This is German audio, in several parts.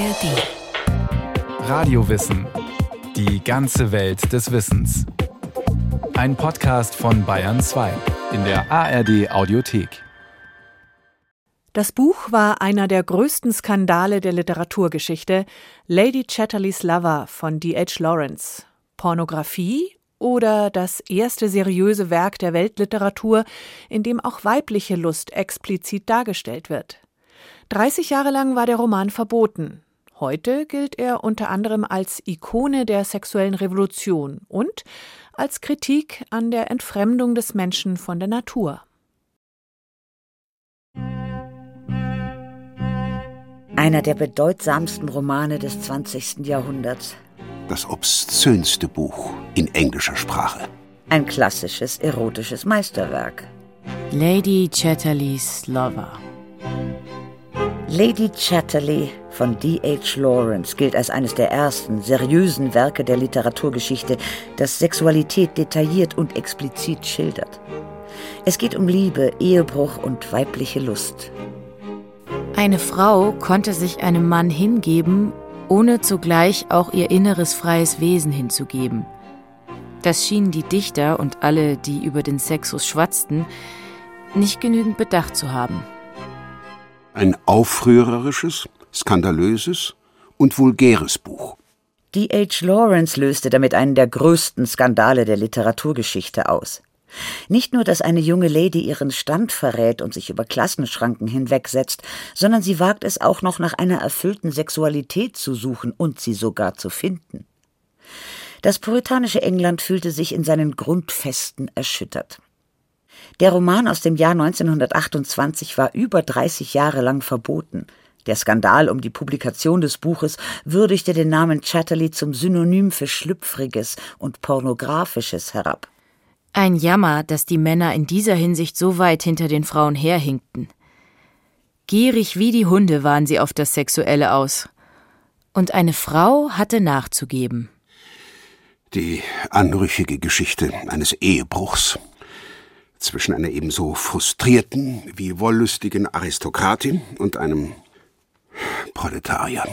ARD. Radiowissen. Die ganze Welt des Wissens. Ein Podcast von Bayern 2 in der ARD Audiothek. Das Buch war einer der größten Skandale der Literaturgeschichte, Lady Chatterleys Lover von D.H. Lawrence. Pornografie oder das erste seriöse Werk der Weltliteratur, in dem auch weibliche Lust explizit dargestellt wird. 30 Jahre lang war der Roman verboten. Heute gilt er unter anderem als Ikone der sexuellen Revolution und als Kritik an der Entfremdung des Menschen von der Natur. Einer der bedeutsamsten Romane des 20. Jahrhunderts. Das obszönste Buch in englischer Sprache. Ein klassisches erotisches Meisterwerk. Lady Chatterleys Lover. Lady Chatterley von D.H. Lawrence gilt als eines der ersten seriösen Werke der Literaturgeschichte, das Sexualität detailliert und explizit schildert. Es geht um Liebe, Ehebruch und weibliche Lust. Eine Frau konnte sich einem Mann hingeben, ohne zugleich auch ihr inneres freies Wesen hinzugeben. Das schienen die Dichter und alle, die über den Sexus schwatzten, nicht genügend bedacht zu haben. Ein aufrührerisches, skandalöses und vulgäres Buch. D.H. Lawrence löste damit einen der größten Skandale der Literaturgeschichte aus. Nicht nur, dass eine junge Lady ihren Stand verrät und sich über Klassenschranken hinwegsetzt, sondern sie wagt es auch noch nach einer erfüllten Sexualität zu suchen und sie sogar zu finden. Das puritanische England fühlte sich in seinen Grundfesten erschüttert. Der Roman aus dem Jahr 1928 war über 30 Jahre lang verboten. Der Skandal um die Publikation des Buches würdigte den Namen Chatterley zum Synonym für Schlüpfriges und Pornografisches herab. Ein Jammer, dass die Männer in dieser Hinsicht so weit hinter den Frauen herhinkten. Gierig wie die Hunde waren sie auf das Sexuelle aus. Und eine Frau hatte nachzugeben. Die anrüchige Geschichte eines Ehebruchs zwischen einer ebenso frustrierten wie wollüstigen Aristokratin und einem Proletarier.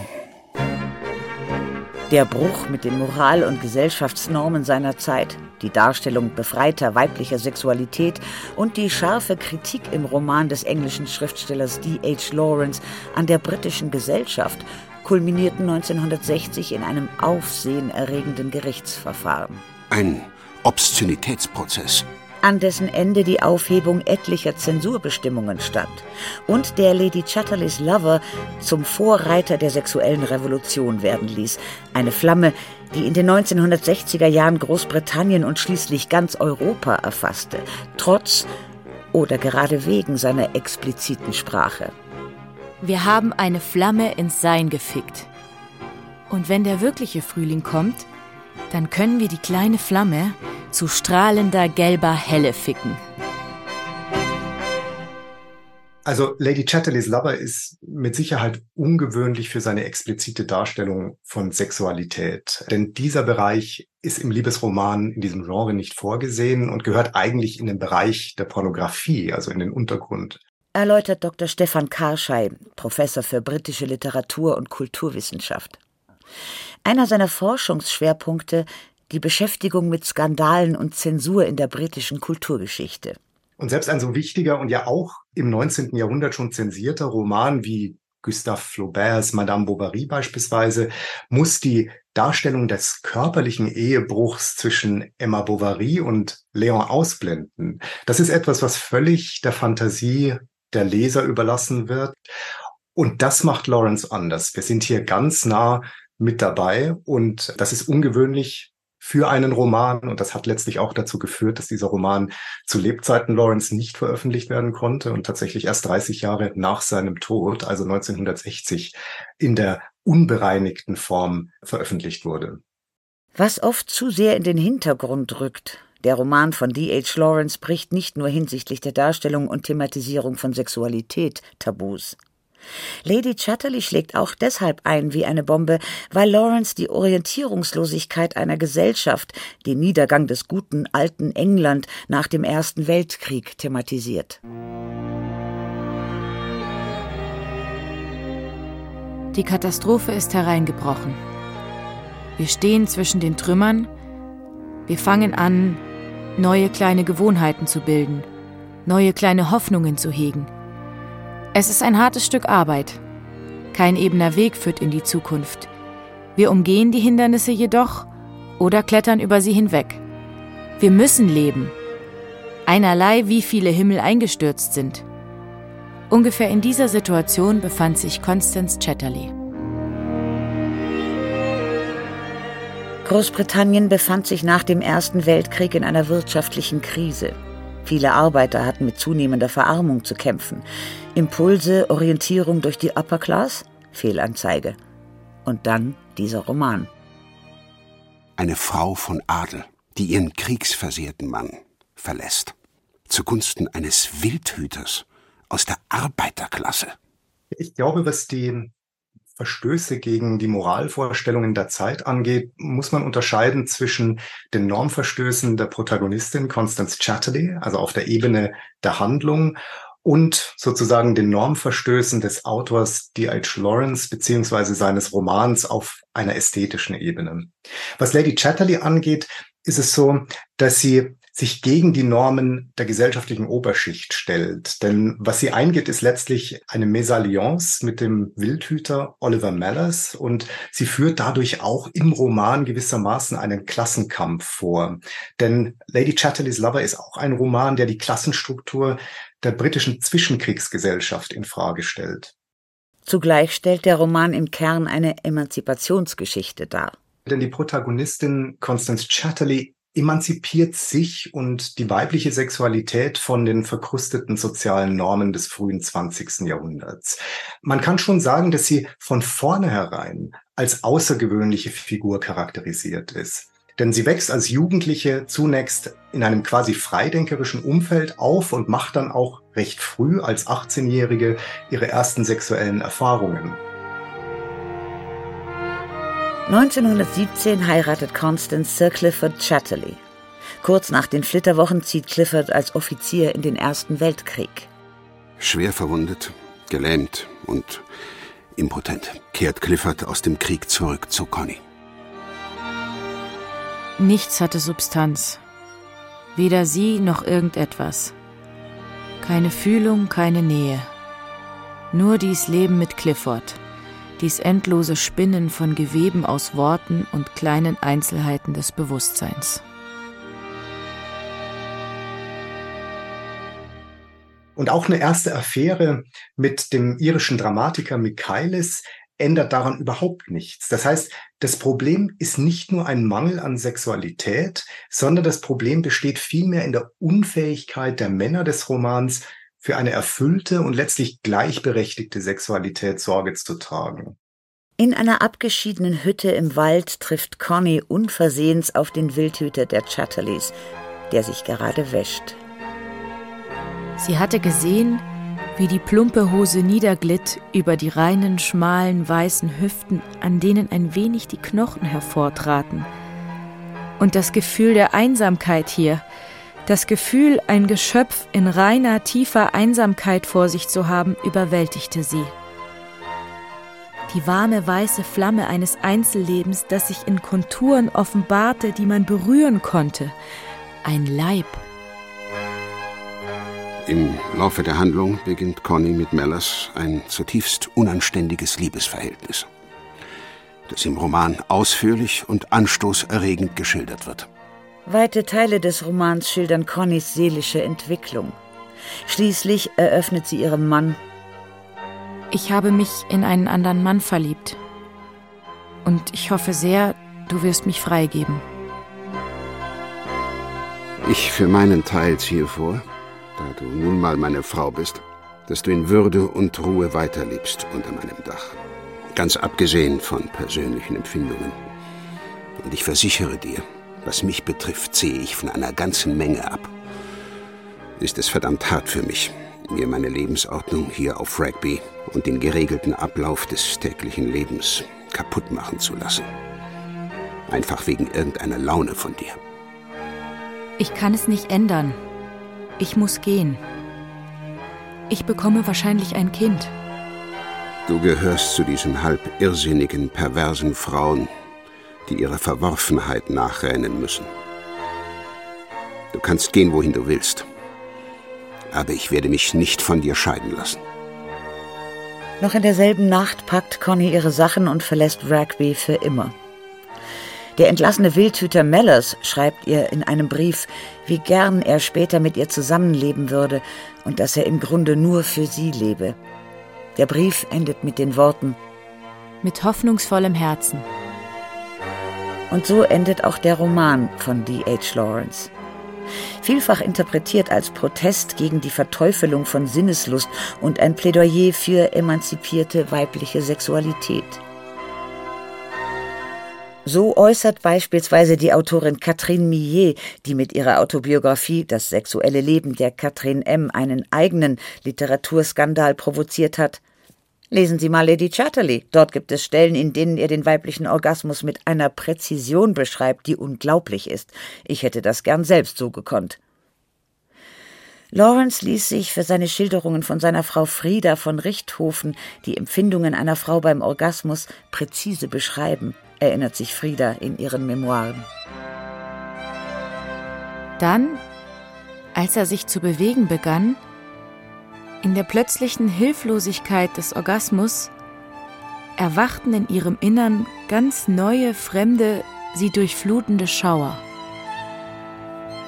Der Bruch mit den Moral- und Gesellschaftsnormen seiner Zeit, die Darstellung befreiter weiblicher Sexualität und die scharfe Kritik im Roman des englischen Schriftstellers D.H. Lawrence an der britischen Gesellschaft kulminierten 1960 in einem aufsehenerregenden Gerichtsverfahren. Ein Obszönitätsprozess an dessen Ende die Aufhebung etlicher Zensurbestimmungen stand und der Lady Chatterleys Lover zum Vorreiter der sexuellen Revolution werden ließ, eine Flamme, die in den 1960er Jahren Großbritannien und schließlich ganz Europa erfasste, trotz oder gerade wegen seiner expliziten Sprache. Wir haben eine Flamme ins Sein gefickt. Und wenn der wirkliche Frühling kommt, dann können wir die kleine Flamme zu strahlender gelber Helle ficken. Also Lady Chatterleys Lover ist mit Sicherheit ungewöhnlich für seine explizite Darstellung von Sexualität. Denn dieser Bereich ist im Liebesroman in diesem Genre nicht vorgesehen und gehört eigentlich in den Bereich der Pornografie, also in den Untergrund. Erläutert Dr. Stefan Karschei, Professor für britische Literatur und Kulturwissenschaft. Einer seiner Forschungsschwerpunkte die Beschäftigung mit Skandalen und Zensur in der britischen Kulturgeschichte. Und selbst ein so wichtiger und ja auch im 19. Jahrhundert schon zensierter Roman wie Gustave Flauberts Madame Bovary beispielsweise muss die Darstellung des körperlichen Ehebruchs zwischen Emma Bovary und Leon ausblenden. Das ist etwas, was völlig der Fantasie der Leser überlassen wird. Und das macht Lawrence anders. Wir sind hier ganz nah mit dabei und das ist ungewöhnlich für einen Roman. Und das hat letztlich auch dazu geführt, dass dieser Roman zu Lebzeiten Lawrence nicht veröffentlicht werden konnte und tatsächlich erst 30 Jahre nach seinem Tod, also 1960, in der unbereinigten Form veröffentlicht wurde. Was oft zu sehr in den Hintergrund rückt. Der Roman von D.H. Lawrence bricht nicht nur hinsichtlich der Darstellung und Thematisierung von Sexualität Tabus. Lady Chatterley schlägt auch deshalb ein wie eine Bombe, weil Lawrence die Orientierungslosigkeit einer Gesellschaft, den Niedergang des guten alten England nach dem Ersten Weltkrieg thematisiert. Die Katastrophe ist hereingebrochen. Wir stehen zwischen den Trümmern. Wir fangen an, neue kleine Gewohnheiten zu bilden, neue kleine Hoffnungen zu hegen. Es ist ein hartes Stück Arbeit. Kein ebener Weg führt in die Zukunft. Wir umgehen die Hindernisse jedoch oder klettern über sie hinweg. Wir müssen leben. Einerlei, wie viele Himmel eingestürzt sind. Ungefähr in dieser Situation befand sich Constance Chatterley. Großbritannien befand sich nach dem Ersten Weltkrieg in einer wirtschaftlichen Krise. Viele Arbeiter hatten mit zunehmender Verarmung zu kämpfen. Impulse, Orientierung durch die Upper Class? Fehlanzeige. Und dann dieser Roman. Eine Frau von Adel, die ihren kriegsversehrten Mann verlässt. Zugunsten eines Wildhüters aus der Arbeiterklasse. Ich glaube, was die Verstöße gegen die Moralvorstellungen der Zeit angeht, muss man unterscheiden zwischen den Normverstößen der Protagonistin Constance Chatterley, also auf der Ebene der Handlung, und sozusagen den Normverstößen des Autors D.H. Lawrence beziehungsweise seines Romans auf einer ästhetischen Ebene. Was Lady Chatterley angeht, ist es so, dass sie sich gegen die Normen der gesellschaftlichen Oberschicht stellt. Denn was sie eingeht, ist letztlich eine Mesalliance mit dem Wildhüter Oliver Mellers und sie führt dadurch auch im Roman gewissermaßen einen Klassenkampf vor. Denn Lady Chatterleys Lover ist auch ein Roman, der die Klassenstruktur der britischen Zwischenkriegsgesellschaft in Frage stellt. Zugleich stellt der Roman im Kern eine Emanzipationsgeschichte dar. Denn die Protagonistin Constance Chatterley emanzipiert sich und die weibliche Sexualität von den verkrusteten sozialen Normen des frühen 20. Jahrhunderts. Man kann schon sagen, dass sie von vornherein als außergewöhnliche Figur charakterisiert ist. Denn sie wächst als Jugendliche zunächst in einem quasi freidenkerischen Umfeld auf und macht dann auch recht früh als 18-Jährige ihre ersten sexuellen Erfahrungen. 1917 heiratet Constance Sir Clifford Chatterley. Kurz nach den Flitterwochen zieht Clifford als Offizier in den Ersten Weltkrieg. Schwer verwundet, gelähmt und impotent kehrt Clifford aus dem Krieg zurück zu Conny. Nichts hatte Substanz. Weder sie noch irgendetwas. Keine Fühlung, keine Nähe. Nur dies Leben mit Clifford dies endlose Spinnen von Geweben aus Worten und kleinen Einzelheiten des Bewusstseins. Und auch eine erste Affäre mit dem irischen Dramatiker Michaelis ändert daran überhaupt nichts. Das heißt, das Problem ist nicht nur ein Mangel an Sexualität, sondern das Problem besteht vielmehr in der Unfähigkeit der Männer des Romans, für eine erfüllte und letztlich gleichberechtigte Sexualität Sorge zu tragen. In einer abgeschiedenen Hütte im Wald trifft Conny unversehens auf den Wildhüter der Chatterleys, der sich gerade wäscht. Sie hatte gesehen, wie die plumpe Hose niederglitt über die reinen, schmalen, weißen Hüften, an denen ein wenig die Knochen hervortraten. Und das Gefühl der Einsamkeit hier, das Gefühl, ein Geschöpf in reiner, tiefer Einsamkeit vor sich zu haben, überwältigte sie. Die warme weiße Flamme eines Einzellebens, das sich in Konturen offenbarte, die man berühren konnte. Ein Leib. Im Laufe der Handlung beginnt Conny mit Mellers ein zutiefst unanständiges Liebesverhältnis, das im Roman ausführlich und anstoßerregend geschildert wird. Weite Teile des Romans schildern Connys seelische Entwicklung. Schließlich eröffnet sie ihrem Mann, ich habe mich in einen anderen Mann verliebt. Und ich hoffe sehr, du wirst mich freigeben. Ich für meinen Teil ziehe vor, da du nun mal meine Frau bist, dass du in Würde und Ruhe weiterlebst unter meinem Dach. Ganz abgesehen von persönlichen Empfindungen. Und ich versichere dir, was mich betrifft, sehe ich von einer ganzen Menge ab. Ist es verdammt hart für mich, mir meine Lebensordnung hier auf Rugby und den geregelten Ablauf des täglichen Lebens kaputt machen zu lassen. Einfach wegen irgendeiner Laune von dir. Ich kann es nicht ändern. Ich muss gehen. Ich bekomme wahrscheinlich ein Kind. Du gehörst zu diesen halb irrsinnigen, perversen Frauen, die ihrer Verworfenheit nachrennen müssen. Du kannst gehen, wohin du willst. Aber ich werde mich nicht von dir scheiden lassen. Noch in derselben Nacht packt Conny ihre Sachen und verlässt Rugby für immer. Der entlassene Wildhüter Mellers schreibt ihr in einem Brief, wie gern er später mit ihr zusammenleben würde und dass er im Grunde nur für sie lebe. Der Brief endet mit den Worten Mit hoffnungsvollem Herzen. Und so endet auch der Roman von D.H. Lawrence. Vielfach interpretiert als Protest gegen die Verteufelung von Sinneslust und ein Plädoyer für emanzipierte weibliche Sexualität. So äußert beispielsweise die Autorin Catherine Millet, die mit ihrer Autobiografie Das sexuelle Leben der Catherine M. einen eigenen Literaturskandal provoziert hat. Lesen Sie mal Lady Chatterley. Dort gibt es Stellen, in denen er den weiblichen Orgasmus mit einer Präzision beschreibt, die unglaublich ist. Ich hätte das gern selbst so gekonnt. Lawrence ließ sich für seine Schilderungen von seiner Frau Frieda von Richthofen die Empfindungen einer Frau beim Orgasmus präzise beschreiben erinnert sich Frieda in ihren Memoiren. Dann, als er sich zu bewegen begann, in der plötzlichen Hilflosigkeit des Orgasmus, erwachten in ihrem Innern ganz neue, fremde, sie durchflutende Schauer.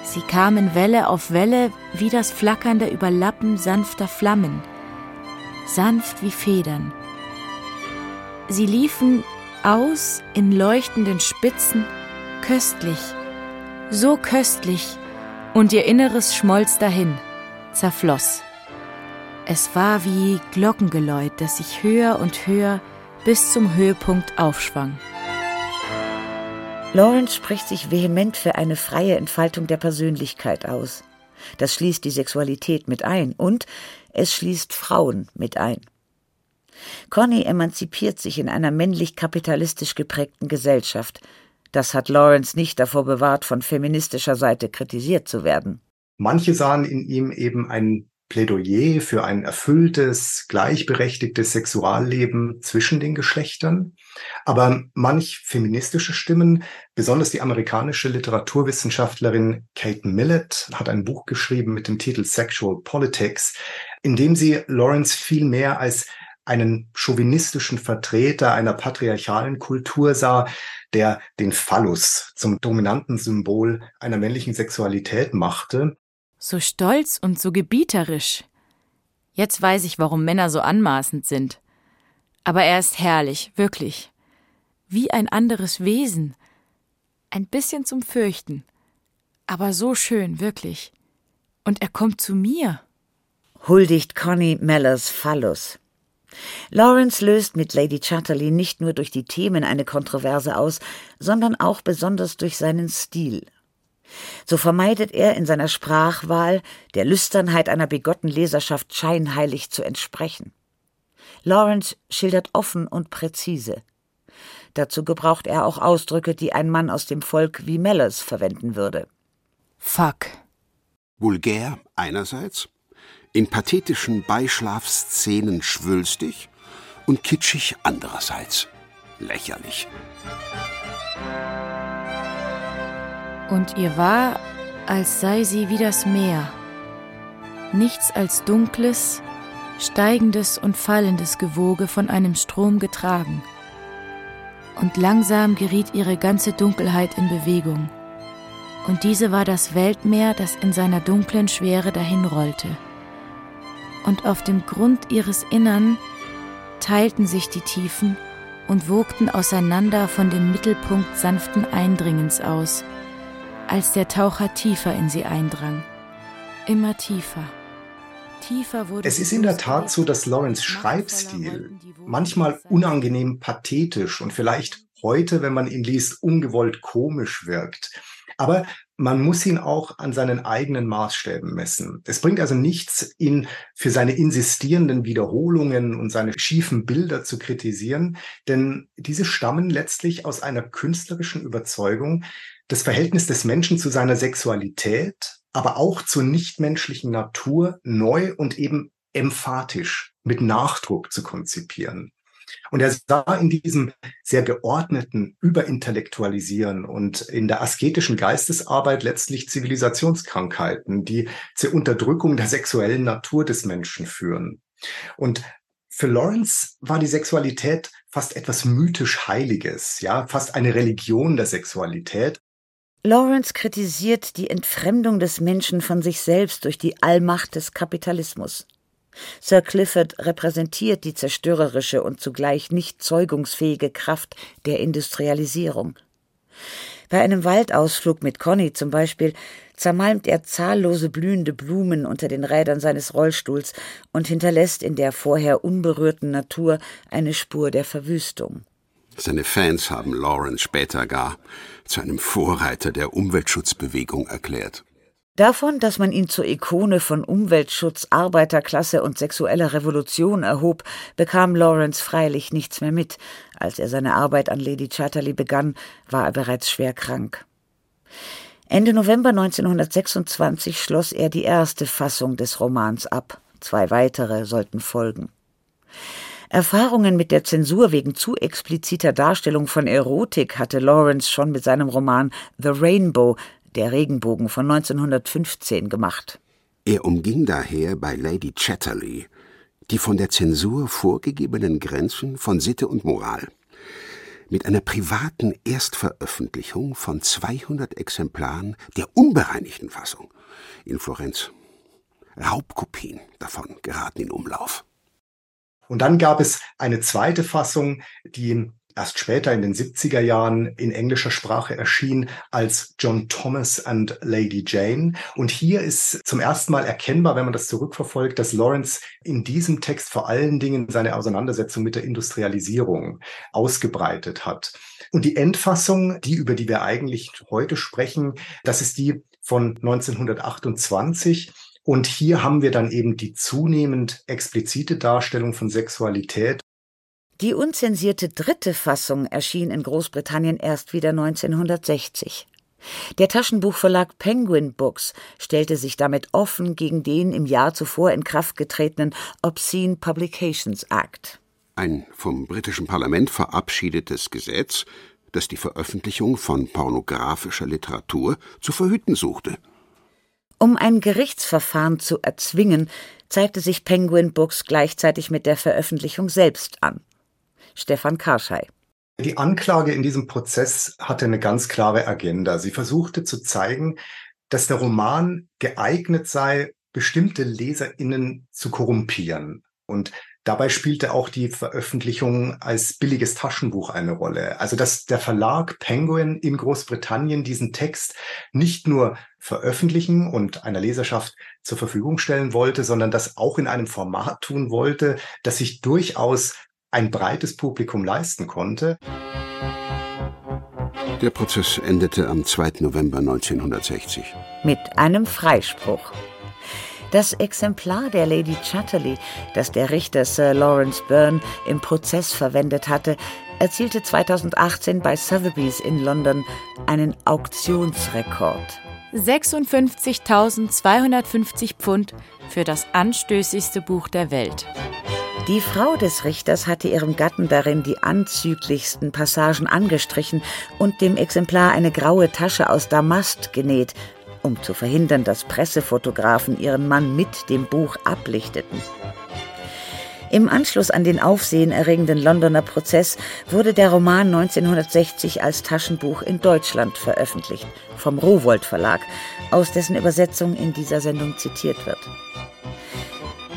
Sie kamen Welle auf Welle wie das flackernde Überlappen sanfter Flammen, sanft wie Federn. Sie liefen aus in leuchtenden Spitzen, köstlich, so köstlich, und ihr Inneres schmolz dahin, zerfloss. Es war wie Glockengeläut, das sich höher und höher bis zum Höhepunkt aufschwang. Lawrence spricht sich vehement für eine freie Entfaltung der Persönlichkeit aus. Das schließt die Sexualität mit ein und es schließt Frauen mit ein. Conny emanzipiert sich in einer männlich-kapitalistisch geprägten Gesellschaft. Das hat Lawrence nicht davor bewahrt, von feministischer Seite kritisiert zu werden. Manche sahen in ihm eben ein Plädoyer für ein erfülltes, gleichberechtigtes Sexualleben zwischen den Geschlechtern. Aber manch feministische Stimmen, besonders die amerikanische Literaturwissenschaftlerin Kate Millett, hat ein Buch geschrieben mit dem Titel Sexual Politics, in dem sie Lawrence viel mehr als einen chauvinistischen Vertreter einer patriarchalen Kultur sah, der den Phallus zum dominanten Symbol einer männlichen Sexualität machte. So stolz und so gebieterisch. Jetzt weiß ich, warum Männer so anmaßend sind. Aber er ist herrlich, wirklich. Wie ein anderes Wesen. Ein bisschen zum Fürchten. Aber so schön, wirklich. Und er kommt zu mir. Huldigt Connie Mellers Phallus. Lawrence löst mit Lady Chatterley nicht nur durch die Themen eine Kontroverse aus, sondern auch besonders durch seinen Stil. So vermeidet er in seiner Sprachwahl der Lüsternheit einer bigotten Leserschaft scheinheilig zu entsprechen. Lawrence schildert offen und präzise. Dazu gebraucht er auch Ausdrücke, die ein Mann aus dem Volk wie Mellers verwenden würde. Fuck. Vulgär einerseits in pathetischen Beischlafszenen schwülstig und kitschig andererseits. Lächerlich. Und ihr war, als sei sie wie das Meer, nichts als dunkles, steigendes und fallendes Gewoge von einem Strom getragen. Und langsam geriet ihre ganze Dunkelheit in Bewegung. Und diese war das Weltmeer, das in seiner dunklen Schwere dahinrollte und auf dem Grund ihres Innern teilten sich die Tiefen und wogten auseinander von dem Mittelpunkt sanften Eindringens aus, als der Taucher tiefer in sie eindrang. Immer tiefer. Tiefer wurde es ist in der Tat so, dass Lawrence Schreibstil manchmal unangenehm pathetisch und vielleicht heute, wenn man ihn liest, ungewollt komisch wirkt. Aber man muss ihn auch an seinen eigenen Maßstäben messen. Es bringt also nichts, ihn für seine insistierenden Wiederholungen und seine schiefen Bilder zu kritisieren, denn diese stammen letztlich aus einer künstlerischen Überzeugung, das Verhältnis des Menschen zu seiner Sexualität, aber auch zur nichtmenschlichen Natur neu und eben emphatisch mit Nachdruck zu konzipieren. Und er sah in diesem sehr geordneten Überintellektualisieren und in der asketischen Geistesarbeit letztlich Zivilisationskrankheiten, die zur Unterdrückung der sexuellen Natur des Menschen führen. Und für Lawrence war die Sexualität fast etwas mythisch Heiliges, ja, fast eine Religion der Sexualität. Lawrence kritisiert die Entfremdung des Menschen von sich selbst durch die Allmacht des Kapitalismus. Sir Clifford repräsentiert die zerstörerische und zugleich nicht zeugungsfähige Kraft der Industrialisierung. Bei einem Waldausflug mit Conny zum Beispiel zermalmt er zahllose blühende Blumen unter den Rädern seines Rollstuhls und hinterlässt in der vorher unberührten Natur eine Spur der Verwüstung. Seine Fans haben Lawrence später gar zu einem Vorreiter der Umweltschutzbewegung erklärt. Davon, dass man ihn zur Ikone von Umweltschutz, Arbeiterklasse und sexueller Revolution erhob, bekam Lawrence freilich nichts mehr mit. Als er seine Arbeit an Lady Chatterley begann, war er bereits schwer krank. Ende November 1926 schloss er die erste Fassung des Romans ab. Zwei weitere sollten folgen. Erfahrungen mit der Zensur wegen zu expliziter Darstellung von Erotik hatte Lawrence schon mit seinem Roman The Rainbow der Regenbogen von 1915 gemacht. Er umging daher bei Lady Chatterley die von der Zensur vorgegebenen Grenzen von Sitte und Moral. Mit einer privaten Erstveröffentlichung von 200 Exemplaren der unbereinigten Fassung in Florenz. Raubkopien davon geraten in Umlauf. Und dann gab es eine zweite Fassung, die erst später in den 70er Jahren in englischer Sprache erschien als John Thomas and Lady Jane. Und hier ist zum ersten Mal erkennbar, wenn man das zurückverfolgt, dass Lawrence in diesem Text vor allen Dingen seine Auseinandersetzung mit der Industrialisierung ausgebreitet hat. Und die Endfassung, die über die wir eigentlich heute sprechen, das ist die von 1928. Und hier haben wir dann eben die zunehmend explizite Darstellung von Sexualität die unzensierte dritte Fassung erschien in Großbritannien erst wieder 1960. Der Taschenbuchverlag Penguin Books stellte sich damit offen gegen den im Jahr zuvor in Kraft getretenen Obscene Publications Act. Ein vom britischen Parlament verabschiedetes Gesetz, das die Veröffentlichung von pornografischer Literatur zu verhüten suchte. Um ein Gerichtsverfahren zu erzwingen, zeigte sich Penguin Books gleichzeitig mit der Veröffentlichung selbst an. Stefan Karschei. Die Anklage in diesem Prozess hatte eine ganz klare Agenda. Sie versuchte zu zeigen, dass der Roman geeignet sei, bestimmte Leserinnen zu korrumpieren. Und dabei spielte auch die Veröffentlichung als billiges Taschenbuch eine Rolle. Also dass der Verlag Penguin in Großbritannien diesen Text nicht nur veröffentlichen und einer Leserschaft zur Verfügung stellen wollte, sondern das auch in einem Format tun wollte, das sich durchaus ein breites Publikum leisten konnte. Der Prozess endete am 2. November 1960. Mit einem Freispruch. Das Exemplar der Lady Chatterley, das der Richter Sir Lawrence Byrne im Prozess verwendet hatte, erzielte 2018 bei Sotheby's in London einen Auktionsrekord. 56.250 Pfund für das anstößigste Buch der Welt. Die Frau des Richters hatte ihrem Gatten darin die anzüglichsten Passagen angestrichen und dem Exemplar eine graue Tasche aus Damast genäht, um zu verhindern, dass Pressefotografen ihren Mann mit dem Buch ablichteten. Im Anschluss an den aufsehenerregenden Londoner Prozess wurde der Roman 1960 als Taschenbuch in Deutschland veröffentlicht, vom Rowold Verlag, aus dessen Übersetzung in dieser Sendung zitiert wird.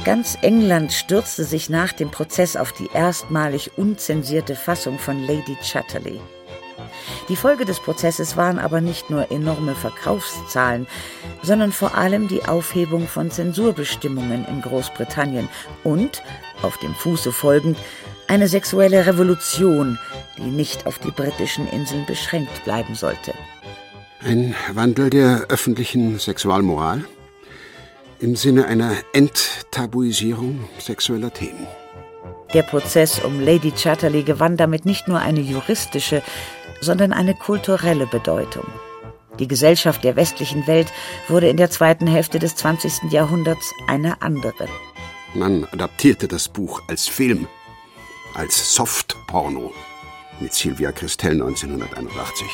Ganz England stürzte sich nach dem Prozess auf die erstmalig unzensierte Fassung von Lady Chatterley. Die Folge des Prozesses waren aber nicht nur enorme Verkaufszahlen, sondern vor allem die Aufhebung von Zensurbestimmungen in Großbritannien und, auf dem Fuße folgend, eine sexuelle Revolution, die nicht auf die britischen Inseln beschränkt bleiben sollte. Ein Wandel der öffentlichen Sexualmoral? Im Sinne einer Enttabuisierung sexueller Themen. Der Prozess um Lady Chatterley gewann damit nicht nur eine juristische, sondern eine kulturelle Bedeutung. Die Gesellschaft der westlichen Welt wurde in der zweiten Hälfte des 20. Jahrhunderts eine andere. Man adaptierte das Buch als Film, als Soft-Porno mit Sylvia Christel 1981.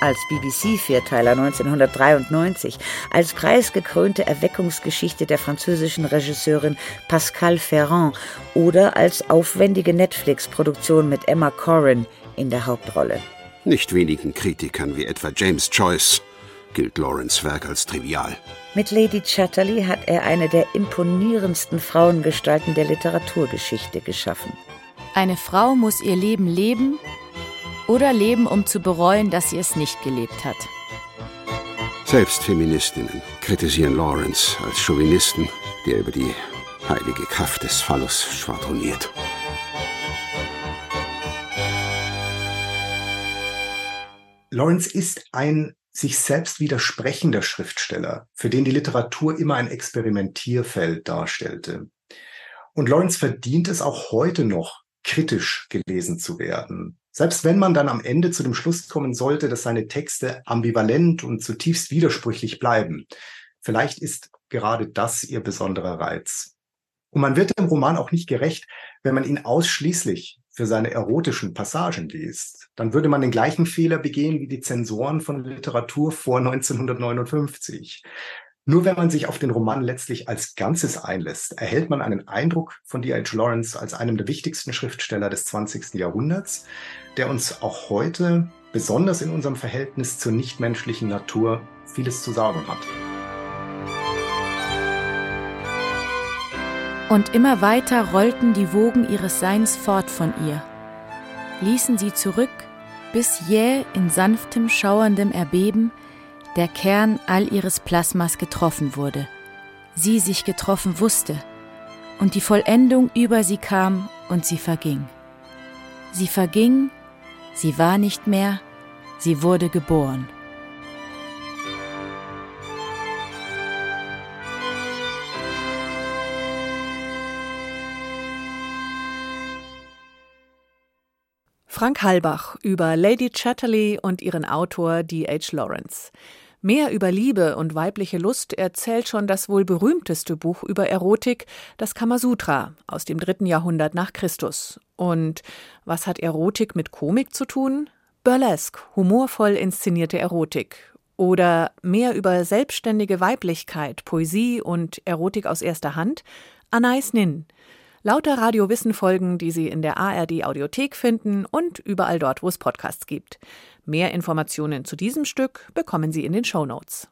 Als BBC-Vierteiler 1993, als preisgekrönte Erweckungsgeschichte der französischen Regisseurin Pascal Ferrand oder als aufwendige Netflix-Produktion mit Emma Corrin in der Hauptrolle. Nicht wenigen Kritikern wie etwa James Joyce gilt Lawrence Werk als trivial. Mit Lady Chatterley hat er eine der imponierendsten Frauengestalten der Literaturgeschichte geschaffen. Eine Frau muss ihr Leben leben oder leben, um zu bereuen, dass sie es nicht gelebt hat. Selbst Feministinnen kritisieren Lawrence als Chauvinisten, der über die heilige Kraft des Phallus schwadroniert. Lawrence ist ein sich selbst widersprechender Schriftsteller, für den die Literatur immer ein Experimentierfeld darstellte. Und Lawrence verdient es auch heute noch, kritisch gelesen zu werden. Selbst wenn man dann am Ende zu dem Schluss kommen sollte, dass seine Texte ambivalent und zutiefst widersprüchlich bleiben. Vielleicht ist gerade das ihr besonderer Reiz. Und man wird dem Roman auch nicht gerecht, wenn man ihn ausschließlich für seine erotischen Passagen liest. Dann würde man den gleichen Fehler begehen wie die Zensoren von Literatur vor 1959. Nur wenn man sich auf den Roman letztlich als Ganzes einlässt, erhält man einen Eindruck von D.H. Lawrence als einem der wichtigsten Schriftsteller des 20. Jahrhunderts, der uns auch heute, besonders in unserem Verhältnis zur nichtmenschlichen Natur, vieles zu sagen hat. Und immer weiter rollten die Wogen ihres Seins fort von ihr, ließen sie zurück, bis jäh in sanftem, schauerndem Erbeben der Kern all ihres Plasmas getroffen wurde, sie sich getroffen wusste, und die Vollendung über sie kam und sie verging. Sie verging, sie war nicht mehr, sie wurde geboren. Frank Halbach über Lady Chatterley und ihren Autor D.H. Lawrence. Mehr über Liebe und weibliche Lust erzählt schon das wohl berühmteste Buch über Erotik, das Kamasutra aus dem dritten Jahrhundert nach Christus. Und was hat Erotik mit Komik zu tun? Burlesque, humorvoll inszenierte Erotik. Oder mehr über selbstständige Weiblichkeit, Poesie und Erotik aus erster Hand? Anais Nin. Lauter Radiowissen-Folgen, die Sie in der ARD-Audiothek finden und überall dort, wo es Podcasts gibt. Mehr Informationen zu diesem Stück bekommen Sie in den Show Notes.